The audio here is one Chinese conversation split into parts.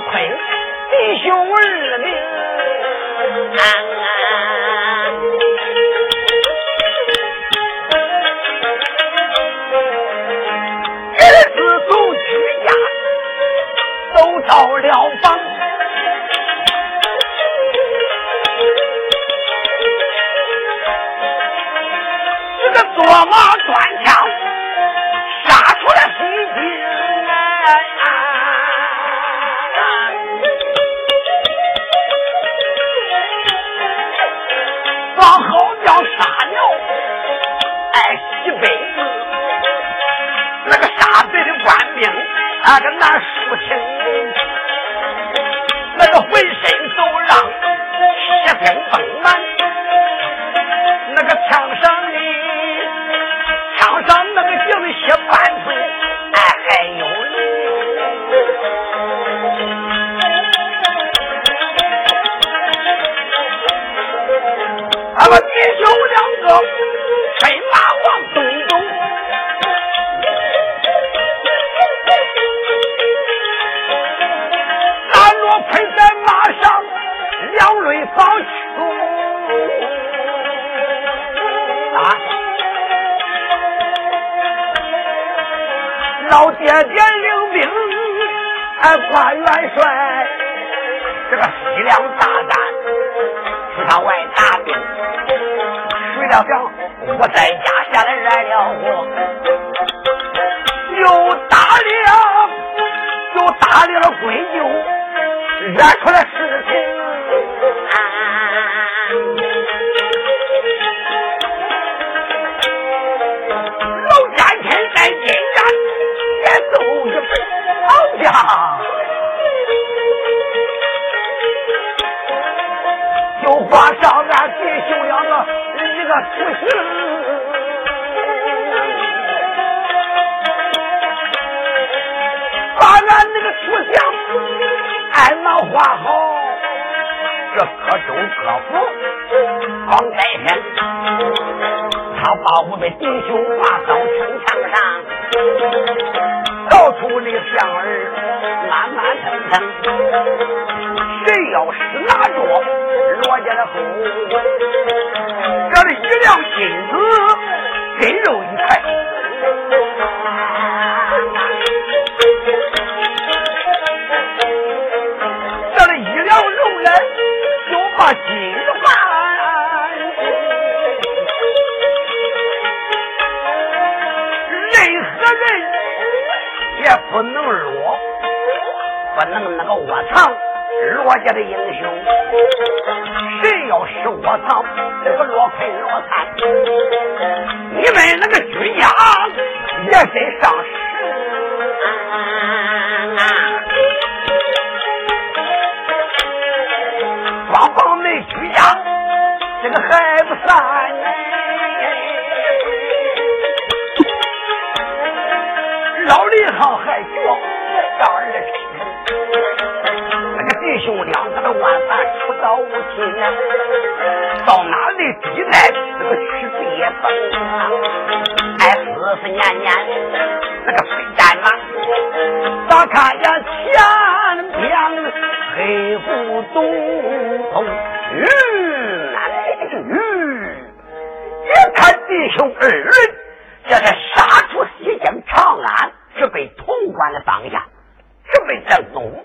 快、弟兄二名。儿那个拿打了了闺舅，惹出了事情。老奸臣在金山也奏一本，家，就画上俺弟兄两个一个图形。俺那个塑像按毛画好，这各州各府放在天，他把我们弟兄挂到城墙上，到处的响儿慢慢腾腾，谁要是拿着罗家的后，这里一两金子谁要是窝藏这个落魄落残，你们那个军家到无亲啊，到哪里抵赖那个去别崩啊？哎，思思念念那个飞战马，咋看呀前边黑不咚咚，嗯，嗯，一看弟兄二人，这是杀出西京长安，准备潼关的方向，准备正东。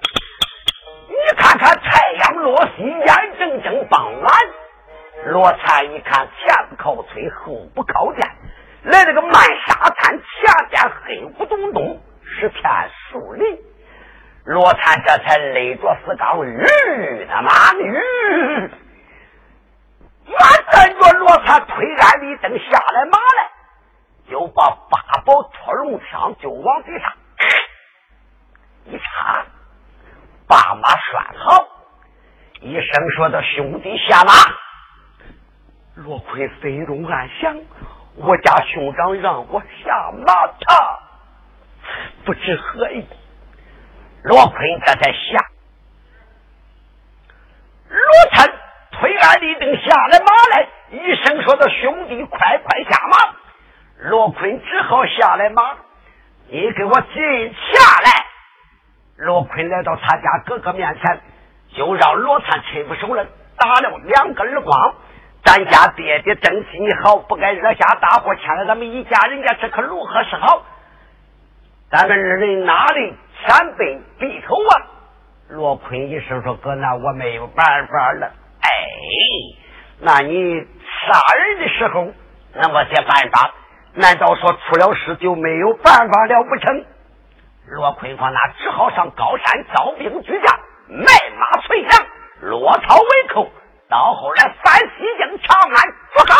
眼睁睁傍晚。罗灿一看前不靠村，后不靠店，来了个漫沙滩，前边黑咕咚咚是片树林。罗灿这才勒着四缸驴的马驴，俺跟着罗灿推鞍立蹬下来马来，就把八宝托龙枪就往地上一插，把马拴好，一声说的兄弟下马。罗坤心中暗想：我家兄长让我下马，他不知何意。罗坤这才下，罗灿推鞍立蹬下来马来，一声说的兄弟快快下马。罗坤只好下来马，你给我进下来。罗坤来到他家哥哥面前，就让罗灿亲不手了，打了两个耳光。咱家爹爹正气你好，不该惹下大祸，欠了咱们一家人家，这可如何是好？咱们二人哪里前辈低头啊？罗坤一声说：“哥，那我没有办法了。”哎，那你杀人的时候那么些办法？难道说出了事就没有办法了不成？罗坤说：“那只好上高山招兵举将，卖马存粮，落草为寇。”到后来，反西京长安不好，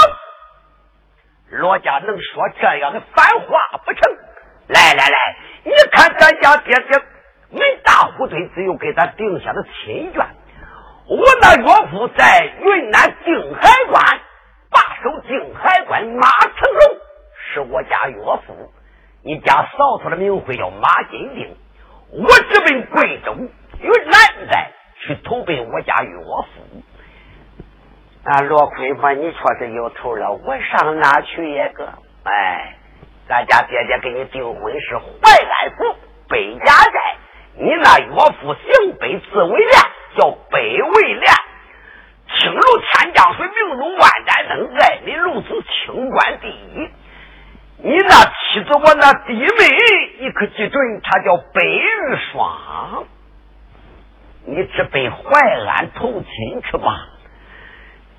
罗家能说这样的反话不成？来来来，你看咱家爹爹没大虎队，只有给他定下的亲眷。我那岳父在云南定海关把守定海关，马成龙是我家岳父。你家嫂子的名讳叫马金定，我直奔贵州云南寨去投奔我家岳父。啊，罗坤说：“你确实有头了，我上哪去也个？哎，咱家爹爹给你订婚是淮安府北家寨，你那岳父姓北字为廉，叫北魏廉，青如天降水，明如万盏灯，爱民如子，清官第一。你那妻子，我那弟妹，你可记准，她叫北玉霜。你只奔淮安投亲去吧。”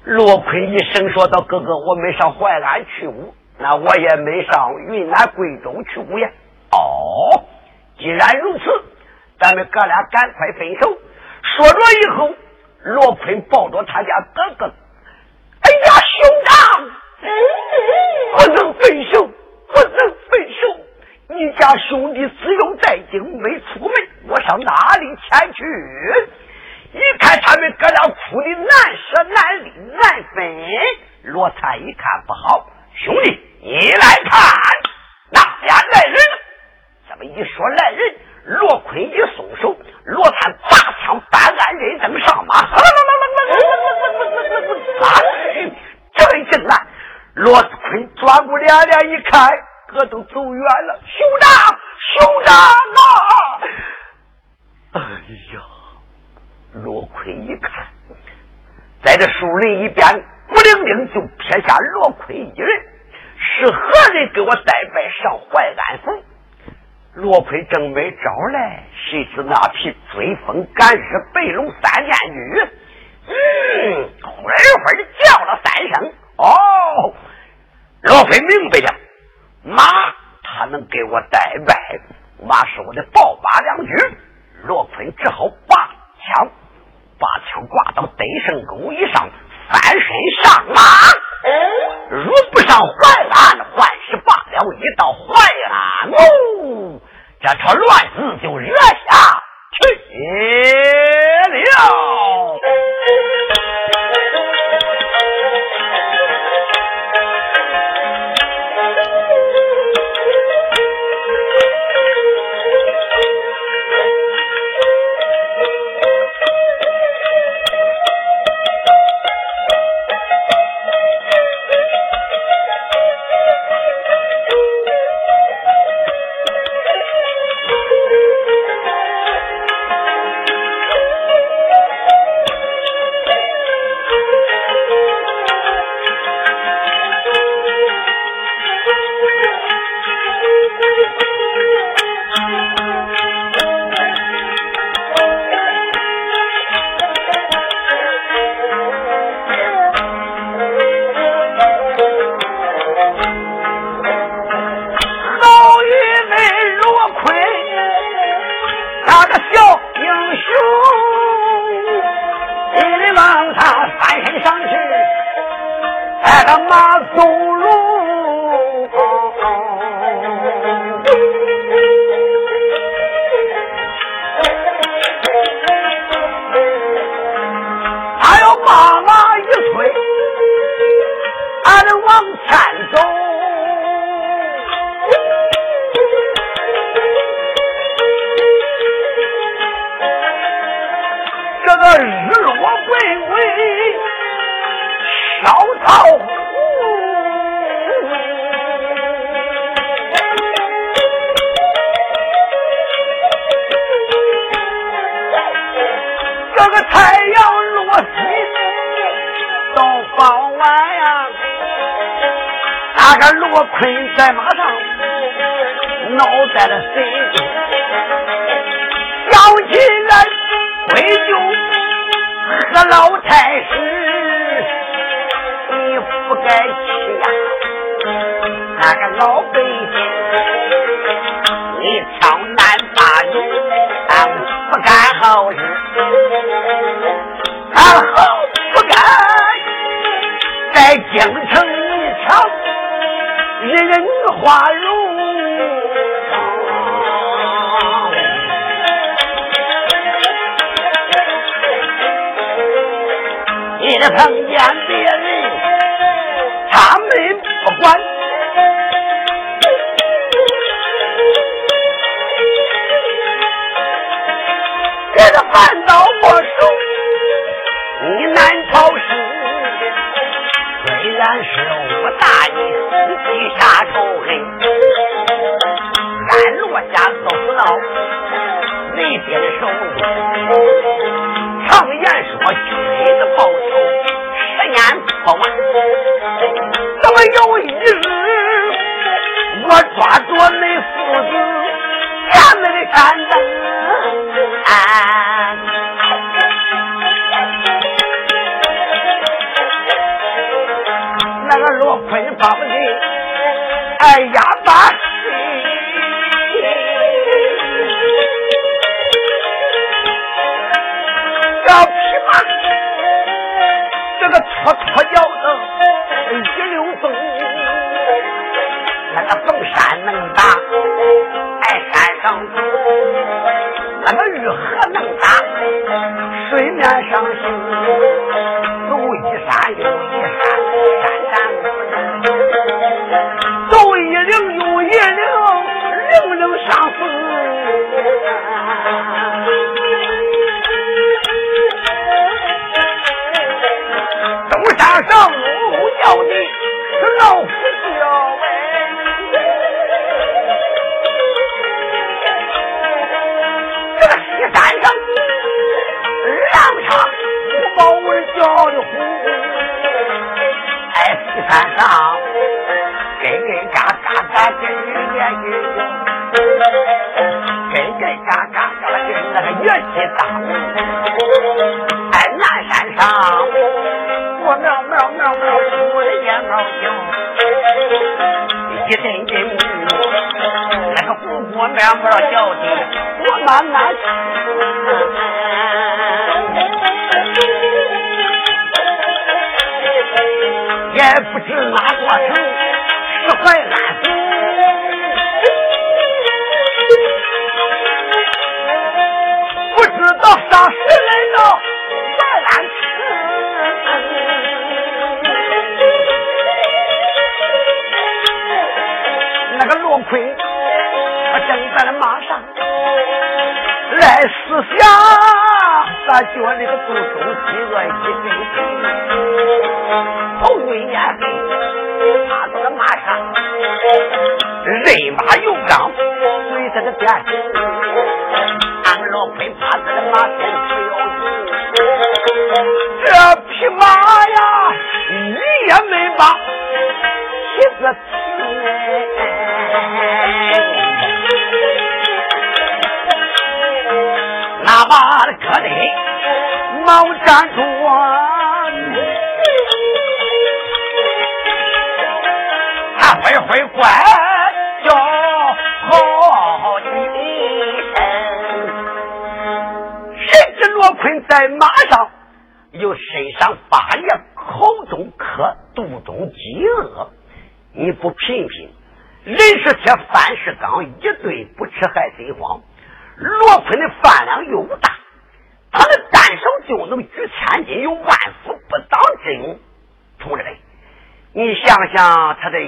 罗坤一声说道：“哥哥，我没上淮安去武，那我也没上云南贵州去武呀。哦，既然如此，咱们哥俩赶快分手。”说着以后，罗坤抱着他家哥哥：“哎呀，兄长，不能分手，不能分手！你家兄弟自幼在京，没出门，我上哪里前去？”一看他们哥俩哭的难舍难离难分，罗灿一看不好，兄弟你来看，那俩来人。这么一说来人，罗坤一松手，罗灿拔枪搬鞍人登上马，这一阵来，罗坤转过脸脸一看，哥都走远了，兄长兄长啊！哎呀！罗坤一看，在这树林一边，孤零零就撇下罗奎一人，是何人给我带拜上淮安府？罗奎正没招来，谁知那匹追风赶日白龙三件驹，嗯，会会的叫了三声。哦，罗奎明和老太师你不该欺压那个老百姓你抢男霸女不干好事碰见别人，他们不管。水面上一阵阵，那个姑姑面不让叫的，我满满。Yeah.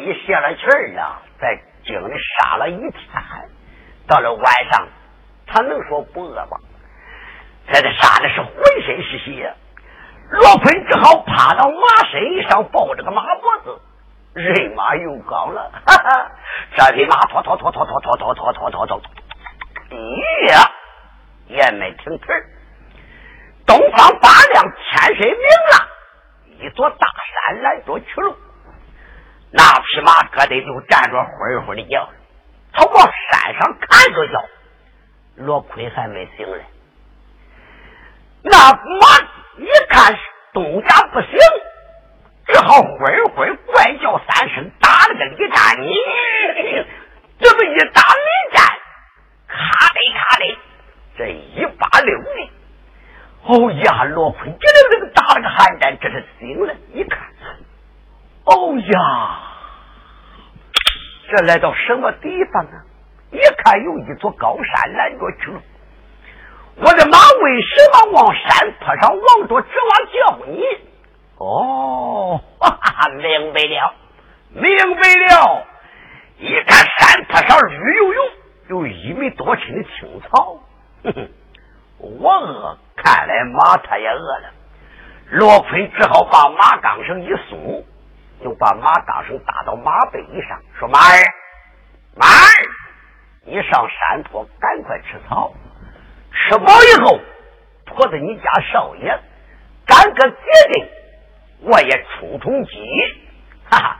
一泄了气儿啊，在井里杀了一天，到了晚上，他能说不饿吗？在这杀的是浑身是血，罗坤只好趴到马身上，抱着个马脖子，人马又高了，哈哈，这匹马拖拖拖拖拖拖拖拖拖拖拖，呀，也没停气儿。东方八亮，天神明了，一座大山拦着去路，那匹马搁得就站着灰灰的叫，他往山上看着叫，罗坤还没醒来。那马一看东家不行，只好灰灰怪叫三声，打了个离战。你这么一打离战，咔的咔的，这一把六的，哦呀，罗坤这个这个打了个寒战，这是醒了。一看，哦呀，这来到什么地方啊？一看有一座高山拦着去了。我的马为什么往山坡上望着，指望叫你？哦，哈哈，明白了，明白了。一看山坡上绿油油，有一米多深的青草。哼哼，我饿，看来马他也饿了。罗坤只好把马钢绳一松，就把马钢绳搭到马背上，说：“马儿，马儿，你上山坡，赶快吃草。”吃饱以后，驮着你家少爷赶个节定，我也充充饥。哈哈，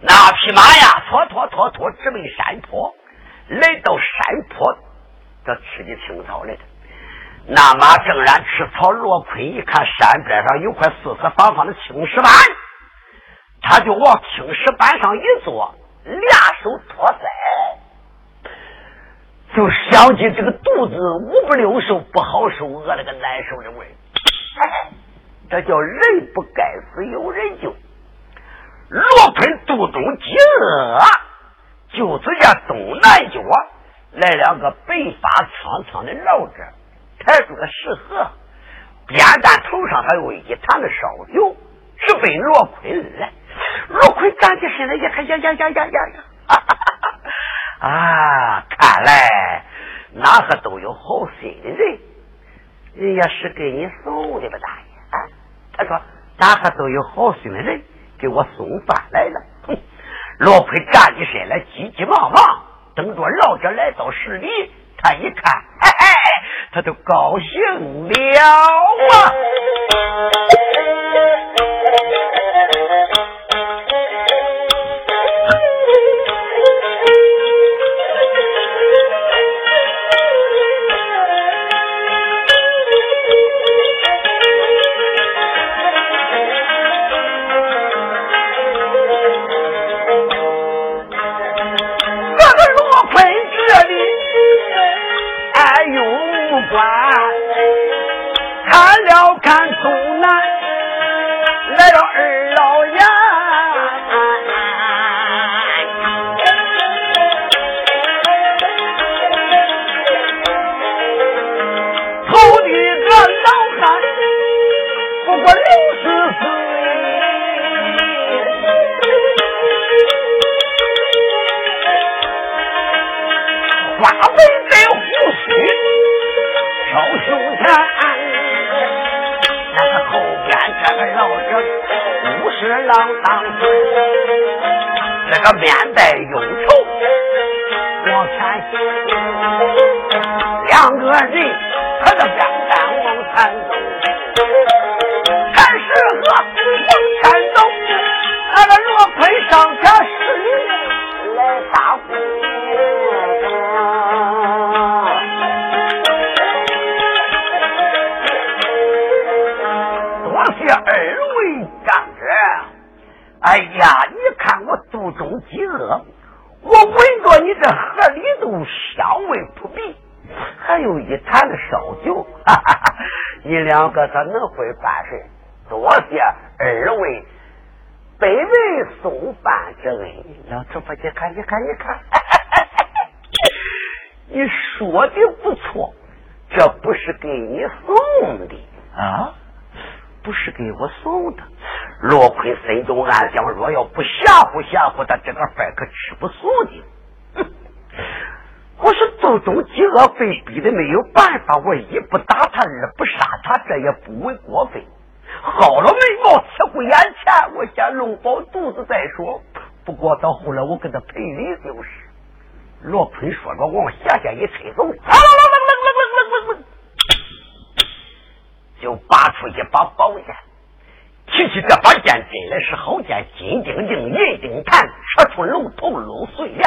那匹马呀，拖拖拖拖直奔山坡，来到山坡，这吃的青草来的。那马正然吃草，罗坤一看山边上有块四四方方的青石板，他就往青石板上一坐，俩手托腮。就想起这个肚子五不六受不好受，饿了个难受的味儿。这叫人不该死有人救。罗坤肚中饥饿，就只见东南角来两个白发苍苍的老者，抬出个食盒，扁担头上还有一坛子烧酒，直奔罗坤来。罗坤站起身来，呀呀呀呀呀呀呀！哈哈哈哈啊，看来哪个都有好心的人，人家是给你送的吧，大爷啊？他说哪个都有好心的人给我送饭来了。哼，罗坤站起身来，急急忙忙等着老者来到市里，他一看，嘿嘿，他都高兴了啊。两个咋能会办事？多谢二位北魏送饭之恩。老头子，你看，你看，你看，你说的不错，这不是给你送的啊，不是给我送的。罗坤心中暗想：若要不吓唬吓唬他，这个饭可吃不素的。我是祖宗饥饿被逼的没有办法，我一不打他，二不杀他，这也不为过分。好了眉毛，切乎眼前，我先弄饱肚子再说。不过到后来，我给他赔礼就是。罗坤说着，往下下一推走，就拔出一把宝剑。提起这把剑，真的是好剑，金钉钉，银钉弹，扯出龙头露碎脸。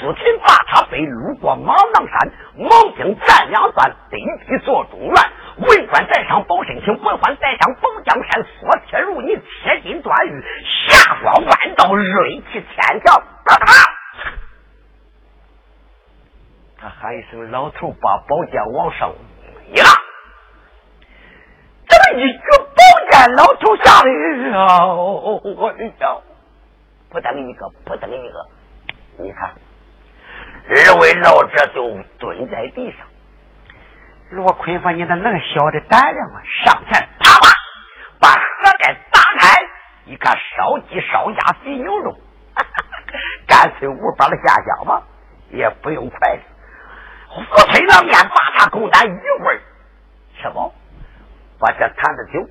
苏秦把他飞，路过马囊山，毛兵战两段，对地做中原。文官在上保身情，文官在上保江山。缩铁如泥，铁金断玉，霞光万道，锐气千条。他喊一声：“老头，把宝剑往上一拉。”这么一举宝剑，老头吓得我的脚，扑腾一个，扑腾一个，你看。二位老者就蹲在地上。罗坤说：“你的那么小的胆量啊？”上前啪啪把盒盖打开，一看烧鸡、烧鸭、肥牛肉，干脆无法的下香嘛，也不用筷子，火腿那面把它勾蛋一会儿吃饱，把这坛子酒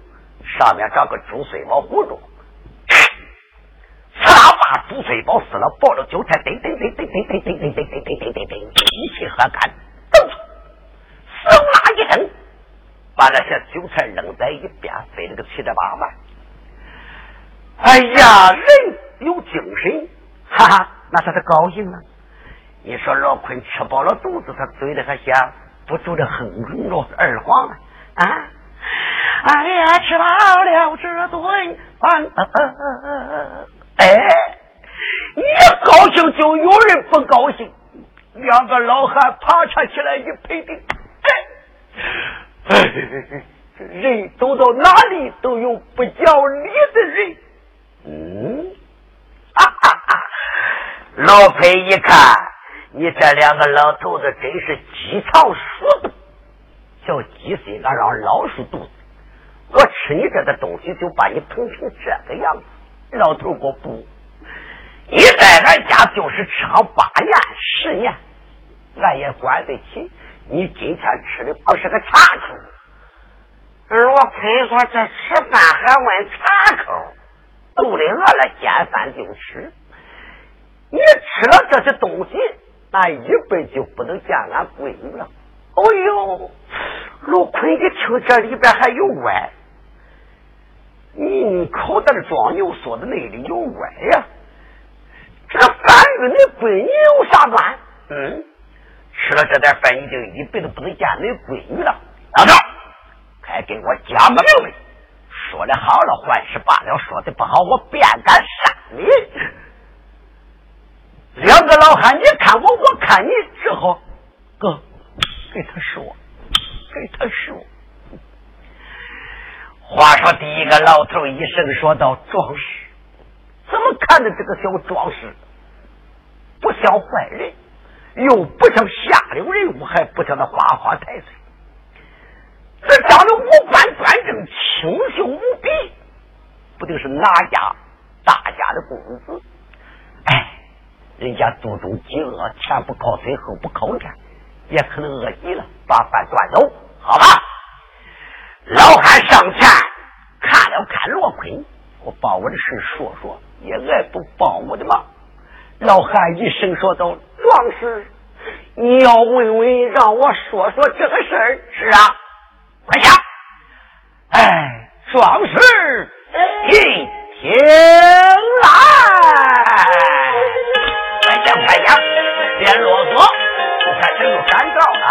上面找个竹碎毛糊住。把猪碎包死了，抱着韭菜，噔噔噔噔噔噔噔噔噔噔噔噔噔，一气喝干，噔，嗖啦一声，把那些韭菜扔在一边，飞了个七折八万。哎呀，人有精神，哈哈，那他的高兴啊！你说老坤吃饱了肚子，他嘴里还想不住的哼哼着二黄呢啊！哎呀，吃饱了这顿饭，哎。一高兴就有人不高兴，两个老汉爬叉起来一配顶，哎，人走到哪里都有不讲理的人。嗯，哈哈哈！老裴一看，你这两个老头子真是鸡肠鼠肚，叫鸡心敢让老鼠肚子。我吃你这个东西，就把你疼成这个样子。老头我不。你在俺家就是吃上八年十年，俺也管得起。你今天吃的不是个茶口，而我坤说这吃饭还问茶口，肚里饿了见饭就吃。你吃了这些东西，那一辈就不能见俺闺女了。哦呦，陆坤一听这里边还有歪，你口袋装牛说的那里有歪呀？这个饭与你闺女有啥关？嗯，吃了这点饭，你就一辈子不能见你闺女了。老头，快给我讲个明白！说的好了，坏事罢了；说的不好，我便敢杀你。两个老汉，你看我，我看你，只好哥给他说，给他说。话说，第一个老头一声说道：“壮士。”怎么看着这个小壮士不像坏人，又不像下流人物，还不像那花花太岁？这长得五官端正、清秀无比，不定是哪家大家的公子？哎，人家肚中饥饿，前不靠嘴，后不靠脸，也可能饿急了，把饭端走，好吧？老汉上前看了看罗坤，我把我的事说说。也爱不帮我的忙，老汉一声说道：“壮士，你要问问，让我说说这个事儿。”是啊，快讲。哎，壮士，一听来，快讲快讲，别啰嗦，开始有闪告了。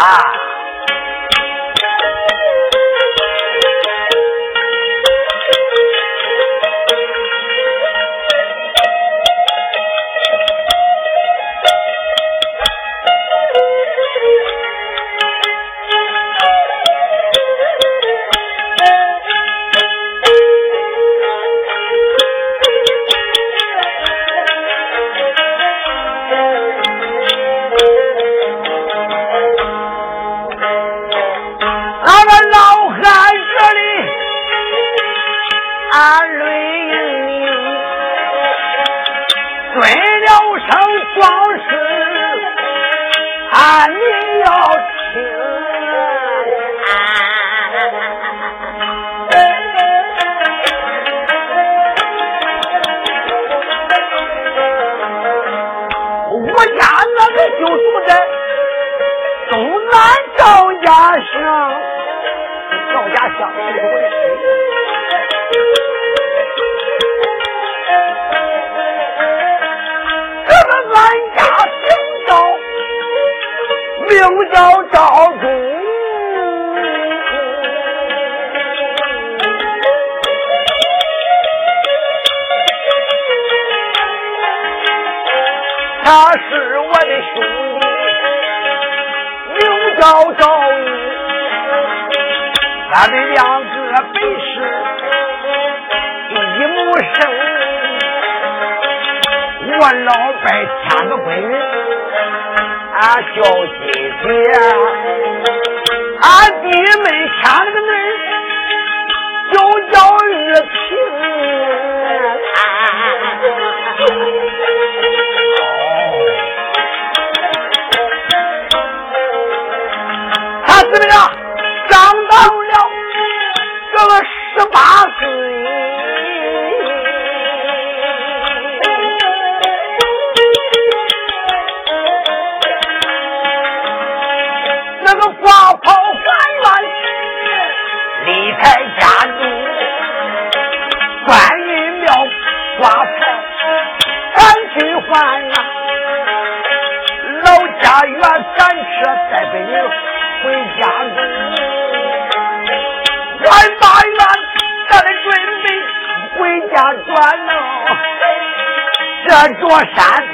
俺叫姐姐俺弟妹想座山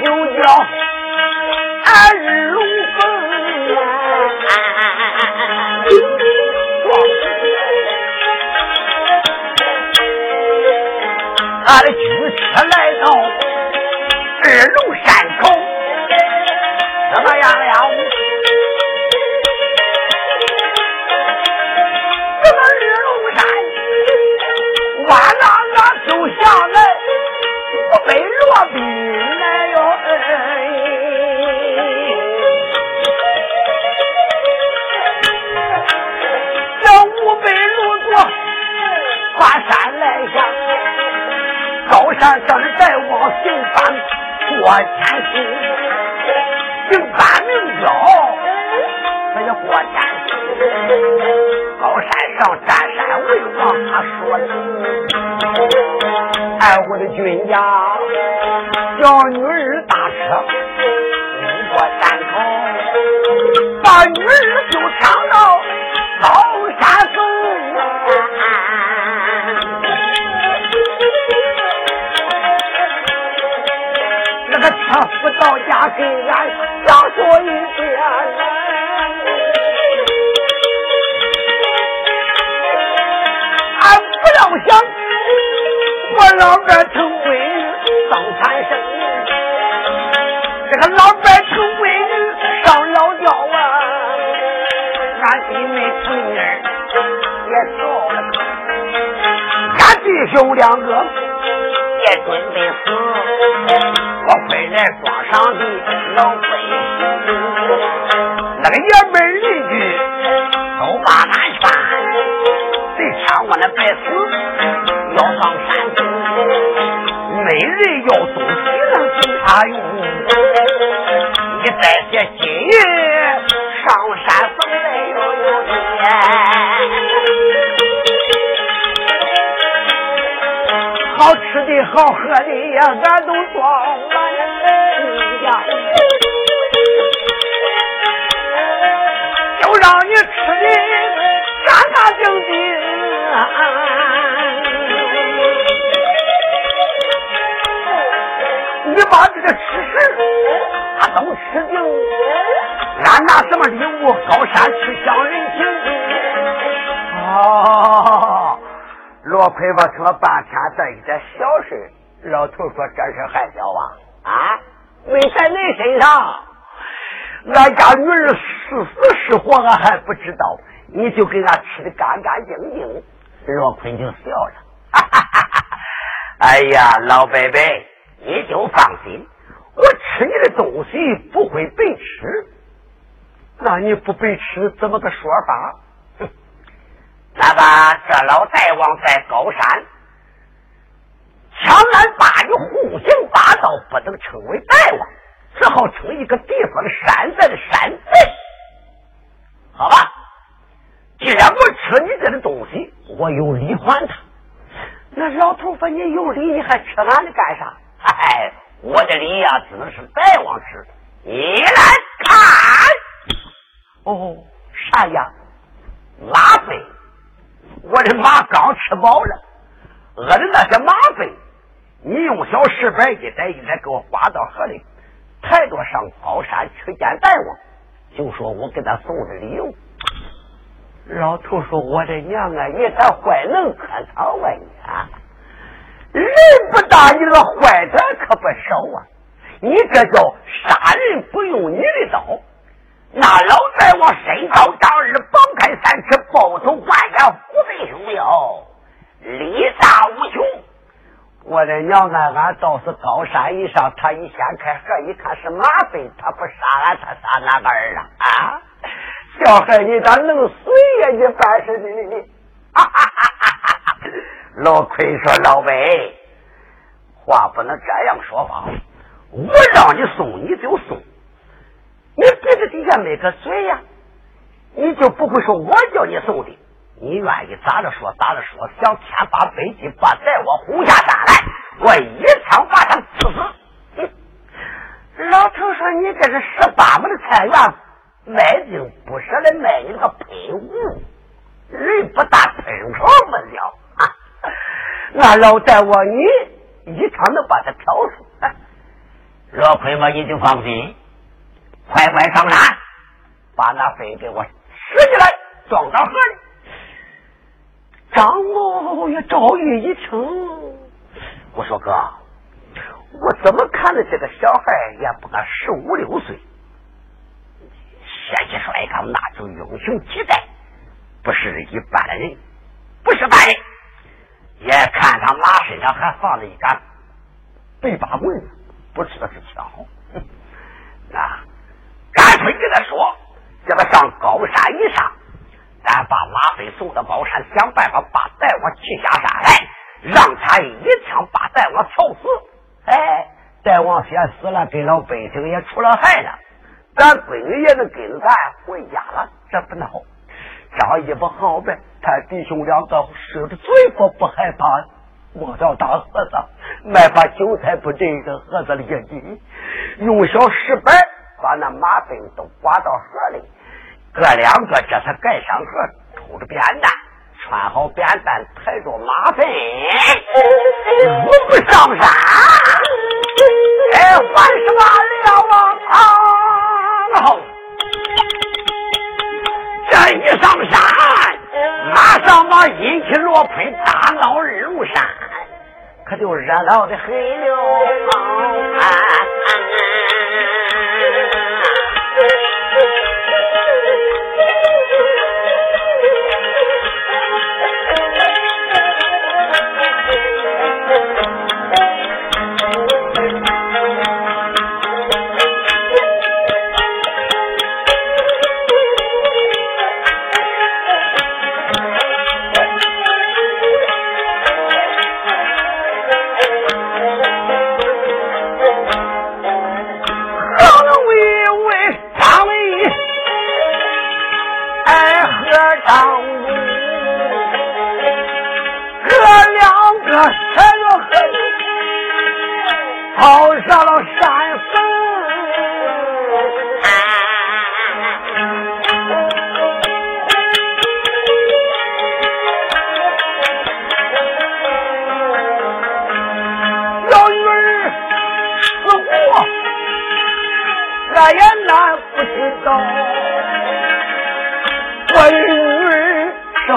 过天星，行班名叫那叫过天星，高山上占山为王，他说的。哎，我的军家叫女儿打车经过山口，把女儿就抢那个车夫到家给俺讲说一遍，俺不要想。我老伴成闺女生产生，这个老伴成闺女上老吊啊，俺弟妹成女也跳了坑，俺弟兄两个也准备死，我回来装上的老百姓，那个爷们邻居都把俺劝，谁抢我那白死？要上山去，没人要东西能给他用。你带些金银好喝的呀，俺都装满呀，就让你吃的干干净净。你把这个吃食，他都吃净。俺拿什么礼物？高山吃乡人情。哦，罗奎我，听了半天，这一点小事，老头说这事还小啊？啊，没在你身上。俺家女儿是死是活，俺还不知道。你就给俺吃的干干净净。罗坤就笑了，哈哈哈哈哎呀，老伯伯，你就放心，我吃你的东西不会白吃。那你不白吃，怎么个说法？那个这老大王在高山，枪案把你胡行霸道，不能称为大王，只好称一个地方的山寨的山贼。好吧，既然我吃你这的东西，我有理还他。那老头说：“你有理，你还吃俺的干啥？”哎，我的理呀，只能是大王吃。你来看。哦，啥呀？马粪！我的马刚吃饱了，饿的那些马粪，你用小石板一袋一袋给我刮到河里，抬着上高山去见大王，就说我给他送的礼物。老头说：“我的娘啊，你还坏能可操啊你！啊！人不大，你这个坏的可不少啊！你这叫杀人不用你的刀。”那老在我身高丈二，放开三尺，抱头换眼，虎背熊腰，力大无穷。我的娘啊，俺倒是高山以上，他一掀开盒，一看是马粪，他不杀俺，他杀哪个儿啊？啊！小孩，你咋能随呀？你办事的你，哈哈哈哈哈！老奎说：“老白，话不能这样说话，我让你送你就送。”你鼻子底下没个嘴呀？你就不会说我叫你送的？你愿意咋着说咋着说？想天发飞机把带我轰下山来，我一枪把他刺死。老头说：“你这是十八亩的菜园，卖精不舍得卖你个喷雾，人不大喷床不了。俺老大我你一枪能把他挑死。若亏嘛，你就放心。”快快上山，把那粪给我拾起来，装到盒里。张某也赵玉一听，我说哥，我怎么看着这个小孩也不过十五六岁，血气帅刚，那种英雄气概，不是一般的人，不是凡人。也看他马身上还放着一杆背把棍子，不知道是枪。那。干脆跟他说，叫他上高山一上，咱把马匪送到高山，想办法把大王气下山来，让他一枪把大王挑死。哎，大王先死了，给老百姓也出了害了，咱闺女也能跟着咱回家了，这不孬。张一不好呗，他弟兄两个守着嘴巴不害怕，摸到大盒子，买把韭菜不这个盒子里进，用小石板。把那马粪都刮到河里，哥两个这才盖上盒，抽着扁担，穿好扁担，抬着马粪，我不上山。哎，还是把了王堂。这一上山，马上把阴气罗喷，大闹二龙山，可就热闹的很了。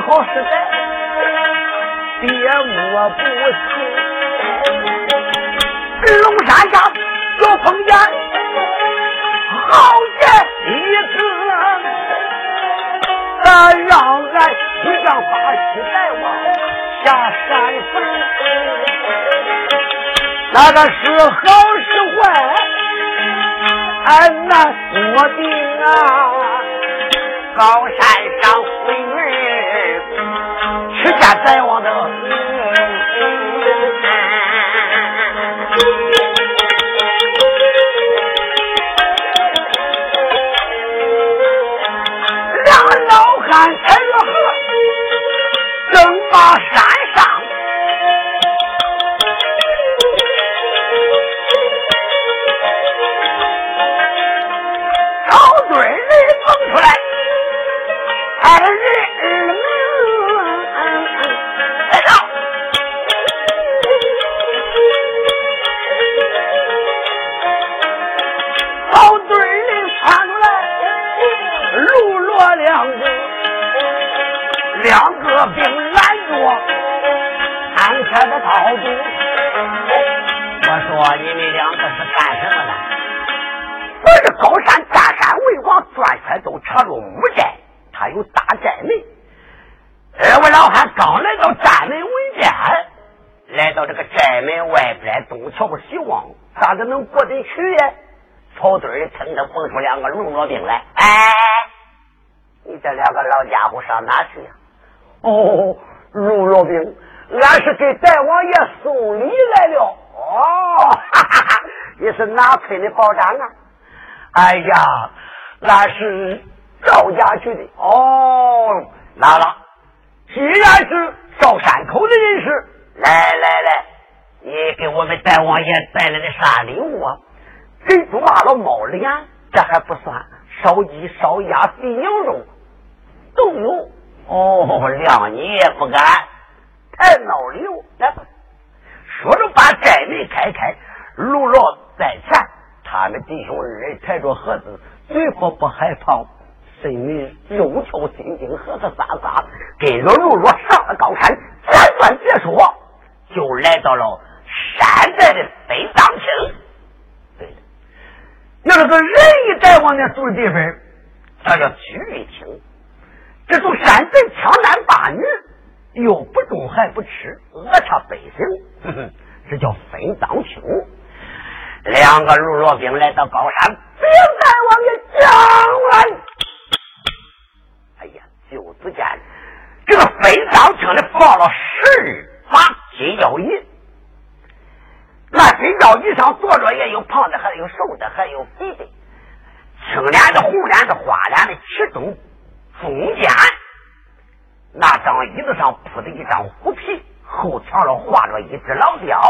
好实在，别我不信。龙山下有风言，好言一字，咱让俺一样八尺带往下山坟。那个是好是坏，俺难说定啊。高山个能过得去呀？草堆里腾腾蹦出两个龙罗兵来，哎，你这两个老家伙上哪去呀？哦，龙罗兵，俺是给大王爷送礼来了。哦，哈哈哈，你是哪村的保长啊？哎呀，俺是赵家去的。哦，姥姥，既然是赵山口的人士，来来来，你给我们大王爷带来的啥礼物啊？珍珠麻了猫脸，这还不算，烧鸡、烧鸭、肥牛肉都有。哦，谅你也不敢太闹了。来吧，说着把寨门开开，路罗在前，他们弟兄二人抬着盒子，嘴巴不害怕，心里肉跳心惊，呵呵撒撒，跟着路罗上了高山，简短别说，就来到了山寨的北当厅。对了，要是个人一带往那住的地方，他叫曲玉厅。这种山贼强男霸女，又不忠还不吃，讹他百姓，哼哼，这叫分赃厅。两个路罗兵来到高山，别再往爷讲了。哎呀，就只见这个分赃厅里放了十把金腰椅，那金腰椅上坐着也有胖的，还有瘦的，还有肥的，青脸的、红脸的、花脸的，其中中间那张椅子上铺着一张虎皮，后墙上画着一只老雕。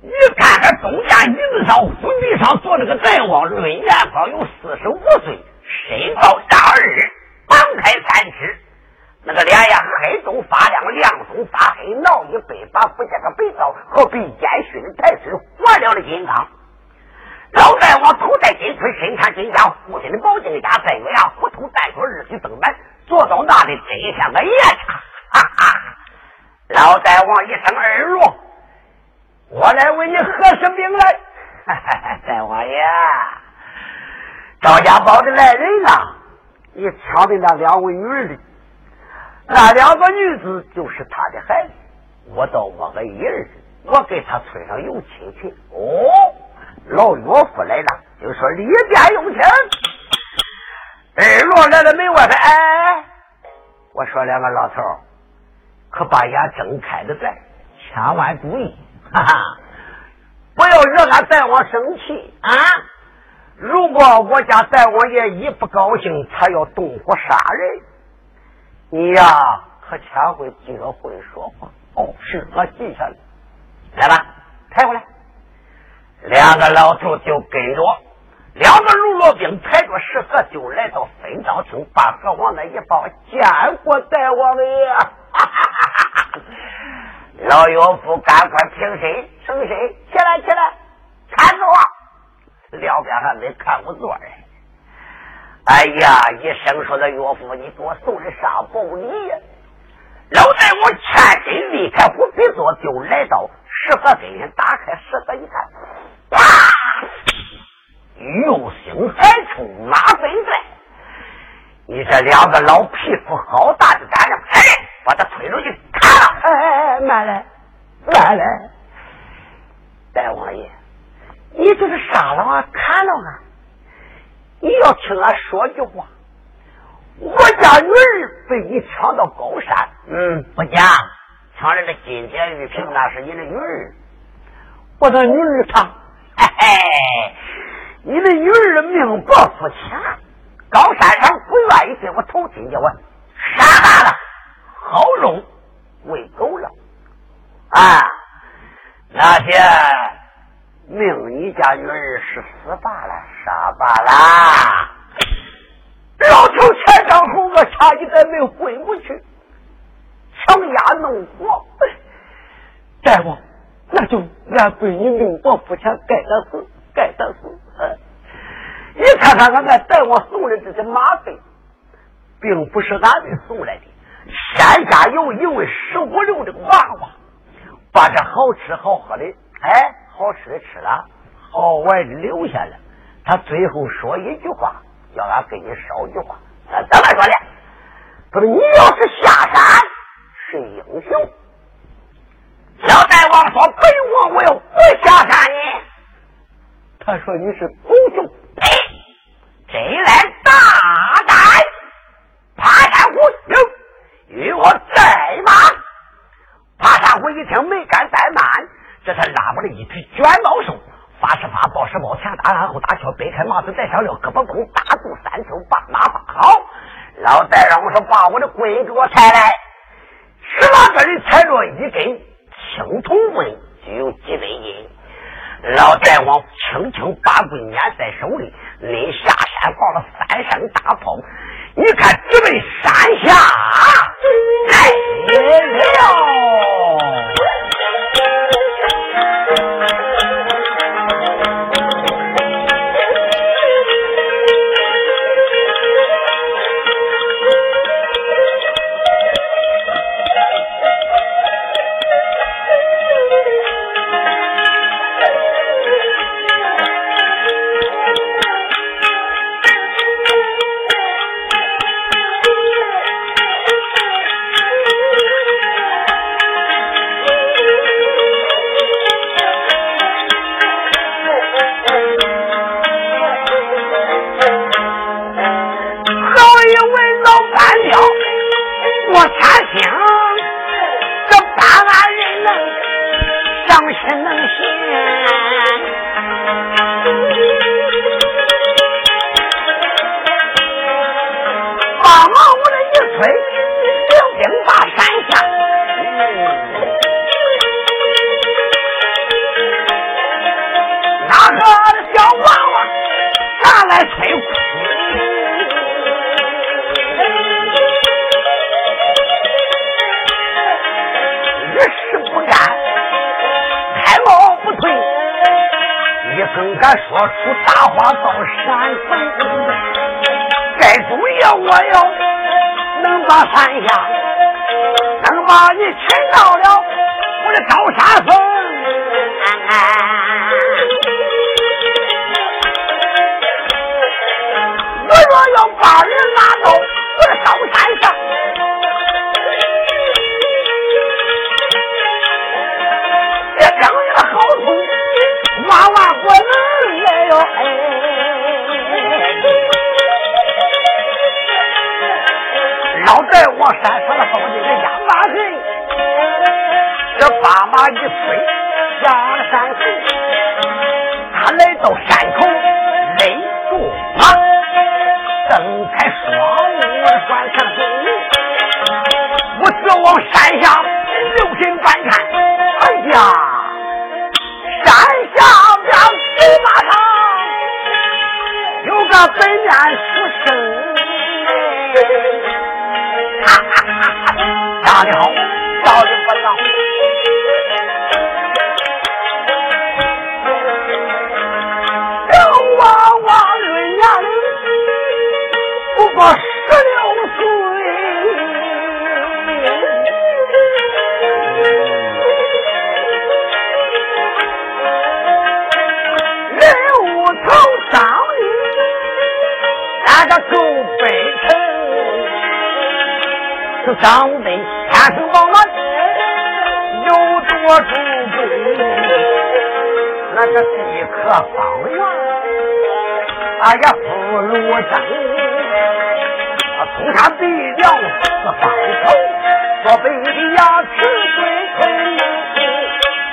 你看看中间椅子上虎皮上坐着个大王，论年方有四十五岁，身高大二，膀开三尺，那个脸呀黑中发亮，亮中发黑，脑一白把不见个白皂，好比烟熏的台水，活了的金刚。老大王头戴金盔，身穿金甲，父亲的宝镜甲在月牙，虎头带角，日须登板，坐到那里真像个爷哈哈哈！老大王一声二罗，我来为你何什兵来？哈哈，大王爷，赵家宝的来人呐！你抢的那两位女儿的，那两个女子就是他的孩子，我倒我个一儿，我给他村上有亲戚哦。老岳父来了，就说里边有请。二罗来了门外边，哎，我说两个老头可把眼睁开的在，千万注意，哈哈，不要惹俺大王生气啊！如果我家大王爷一不高兴，他要动火杀人，你呀可千会记着会说话。哦，是我记下来。来吧，抬过来。两个老头就跟着两个路罗兵，抬着石盒就来到分赃厅，把盒往那一抱，见过大王爷。老岳父，赶快平身，升身，起来，起来，看着我。两边还没看过座嘞。哎呀，一生说的岳父，你给我送的啥宝礼呀？老太我欠身离开虎皮座，就来到石盒跟前，打开石盒一看。哇！又腥还臭，哪分在？你这两个老匹夫，好大的胆量！哎，把他推出去砍了！哎哎哎，慢，来！大王爷，你就是杀了俺，砍了俺，你要听俺说句话。我家女儿被你抢到高山，嗯，不假，抢来的金典玉瓶，那是你的女儿。我的女儿她，嘿嘿，你的女儿命薄肤浅，高山上不愿意给我投亲家，我杀大了，好肉喂狗了。啊，那些命你家女儿是死罢了，杀罢了。老头前上后，我差一点没昏过去，强压怒火。大夫，那就俺闺女命薄不浅，该得死，该得死。你看看俺俺大王送的这些马费，并不是俺们送来的。山下有一位十五六的娃娃，把这好吃好喝的，哎，好吃的吃了，好玩的留下了。他最后说一句话。叫俺给你捎句话，他怎么说的？他说：“你要是下山是英雄。”小大王说：“本王我要不下山呢。”他说：“你是狗熊。”呸！真来大胆！爬山虎，与我再马。爬山虎一听没敢怠慢，这才拉过来一匹卷毛兽。发是发，报是报，前打鞍后打桥，背开马子带上料，胳膊弓，大肚三头，把马放好。老大让我说把我的棍给我抬来，十拉这里踩着一根青铜棍，就有几百斤。老大王轻轻把棍捻在手里，拎下山放了三声大炮，你看直奔山下来了。一事不干开瑁不退你怎敢说出大话。到山峰这主意我要能把山下能把你擒到了我的招山峰我若要把人拉到山上的风吹的压马人。这八马一吹下了山后他来到山口勒住马睁开双目观看了我直往山下张飞天生王满，有多出贵，那个地可方圆，哎呀，不如真。从他鼻梁四方头，左背的牙齿最聪明，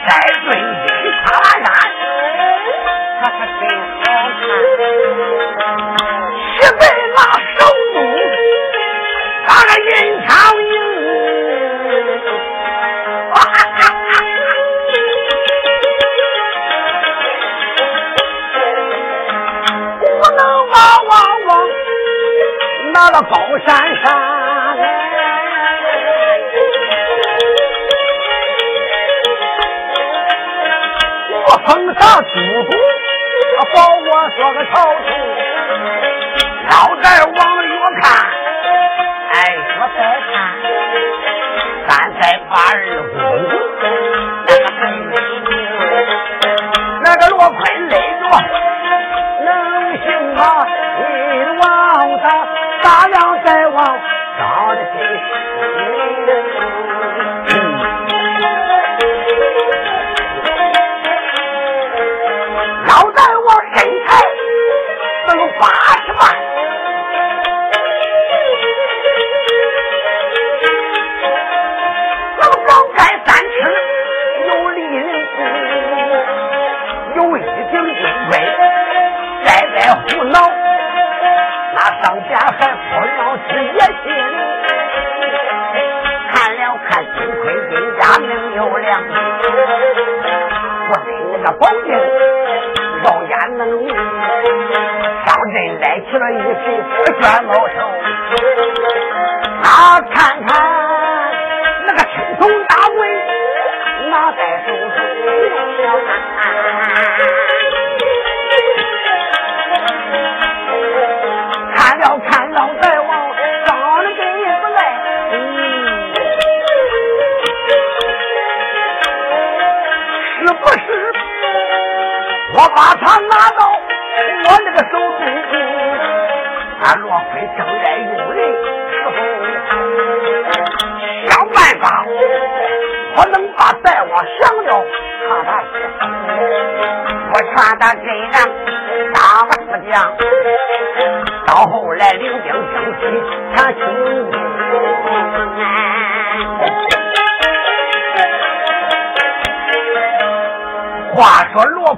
再对一他山，他可真好看。到了高山上，我碰上猪猪，保我做个朝廷，老在往远看，哎，我再看，三在八二公，个宝剑老眼能明，上阵来起了一匹卷毛兽，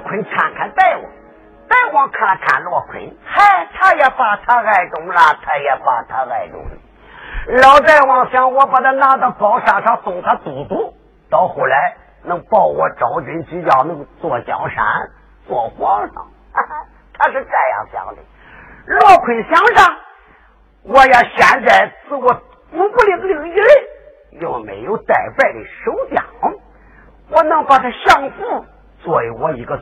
坤看看大王，大王看看罗坤，嗨，他也把他爱中了，他也把他爱中了。老大王想，我把他拿到高山上送他都督，到后来能保我昭君之家，能坐江山，做皇上。他是这样想的。罗坤想上，我要现在是我孤孤零零一人，又没有带败的守将，我能把他降服，作为我一个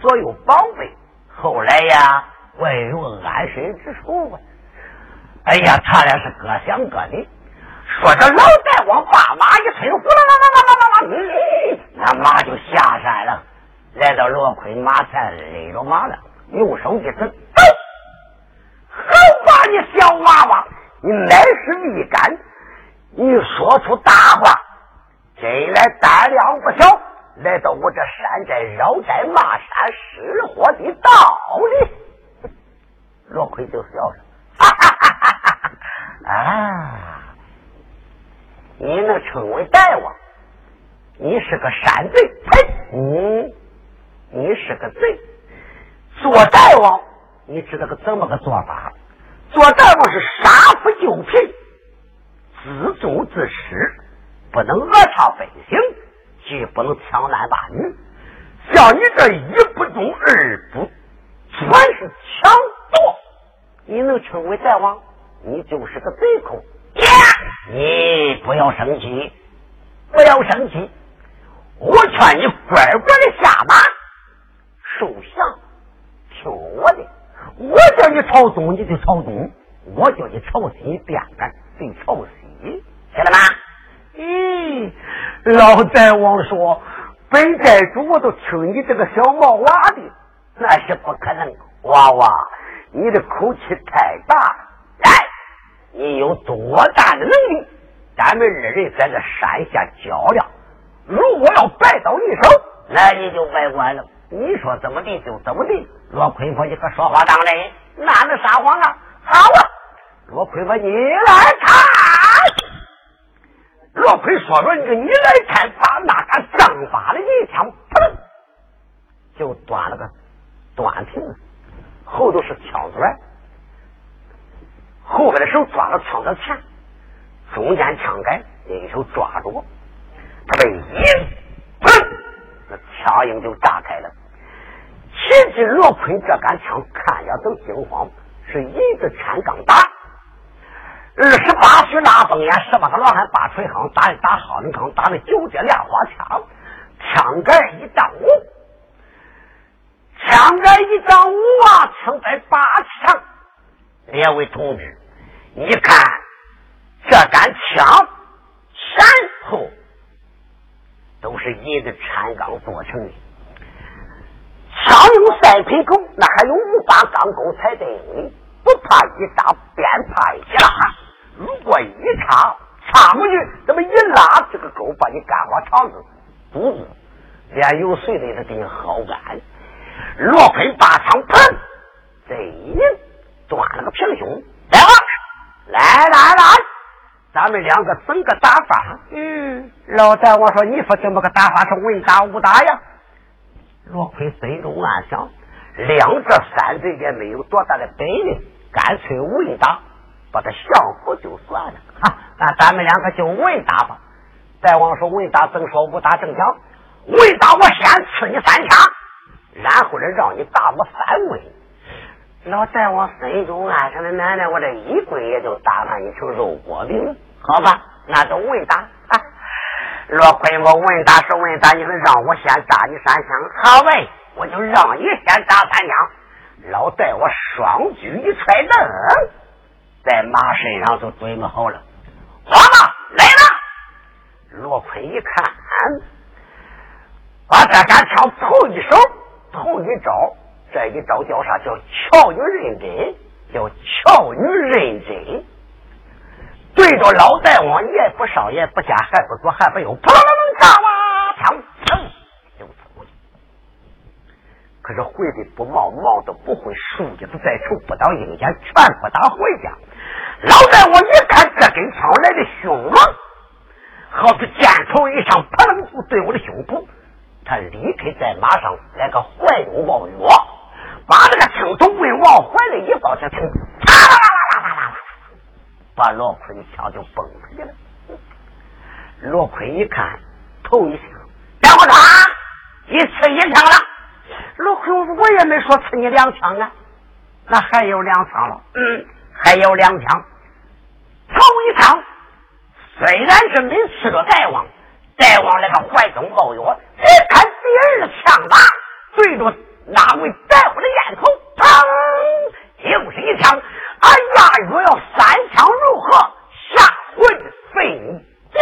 左右宝贝。后来呀，我也有安身之处吧。哎呀，他俩是各想各的。说着，老大王把马一催，呼啦啦啦啦啦啦啦，那马就下山了，来到罗坤马前，勒着马了，用手一指。好吧，你小娃娃，你乃是力干，你说出大话，真来胆量不小，来到我这山寨绕寨骂山失火的道理。罗奎就笑了，哈哈哈哈哈哈！啊，你能称为大王，你是个山贼，呸！你你是个贼，做大王。你知道个怎么个做法？做大王是杀富救贫，自重自持，不能讹诈百姓，既不能强男霸女。像你这一不忠二不，全是强夺，你能称为大王？你就是个贼寇！你不要生气，不要生气，我劝你乖乖的下马受降，听我的。我叫你朝东，你就朝东；我叫你朝西，便干就朝西，晓得吗？咦，老大王说，本寨主我都听你这个小毛娃的，那是不可能。娃娃，你的口气太大了。哎，你有多大的能力？咱们二人在这山下较量，如果要败到你手，那你就白管了。你说怎么地就怎么地。罗坤说：“你可说话当真，哪能撒谎啊？”好啊，罗坤说：“你来看。”罗坤说着：“你个你来看，把那个正发的一枪，砰，就断了个断平，后头是枪嘴，后边的手抓着枪的前，中间枪杆一手抓住，他被一砰，那枪影就炸开了。其实罗坤这杆枪看着都惊慌，是一个铲钢打。二十八岁拉风烟，十八个老汉把锤夯打打好人刚打的九节莲花枪，枪杆一丈五，枪杆一张五啊，枪在八枪。两位同志，你看这杆枪前后都是银的铲钢做成的。枪用赛品口，那还有五把钢钩才对，不怕一扎，便怕一拉。如果一插插过去，这么一拉，这个钩把你干花肠子肚子，连有水的都给你薅干。罗坤把枪砰，这一断了个平胸。来吧，来来来，咱们两个整个打法。嗯，老大，我说你说怎么个打法是文打武打呀？罗坤心中暗想：两这山贼也没有多大的本领，干脆稳打，把他降服就算了。哈，那咱们两个就稳打吧。大王说稳打，怎说武打正讲？稳打我先刺你三枪，然后呢让你打我三棍。老大王心中暗想的奶奶，我这一棍也就打上一成肉锅饼。好吧，那就稳打。罗坤，我问打是问打，你们让我先打你三枪，好呗，我就让你先打三枪。老戴，我双举一踹蹬，在马身上都准备好了。我嘛来了。罗坤一看，把这杆枪头一手，头一招，这一招叫啥？叫巧女认真，叫巧女认真。对着老大王，也不上也不下，还不左还不右，砰砰，哇，枪砰就走了。可是回的不冒，冒的不会，数日子再愁，不到阴间，全不打回家。老大王一看这根枪来的凶猛，好似箭头一上，砰就对我的胸脯。他立刻在马上来个怀中抱月，把这个青头棍往怀里一抱，就听，啦啦啦啦啦啦啦。把罗坤的枪就崩出去了。罗坤一看，头一枪，两个他一次一枪了。陆坤，我也没说刺你两枪啊，那还有两枪了，嗯，还有两枪，头一枪虽然是没刺着大王，大王那个怀中抱药，一看第二枪吧对着那位大夫的咽喉，砰，又是一枪，哎呀，若要三枪如何，下魂飞解。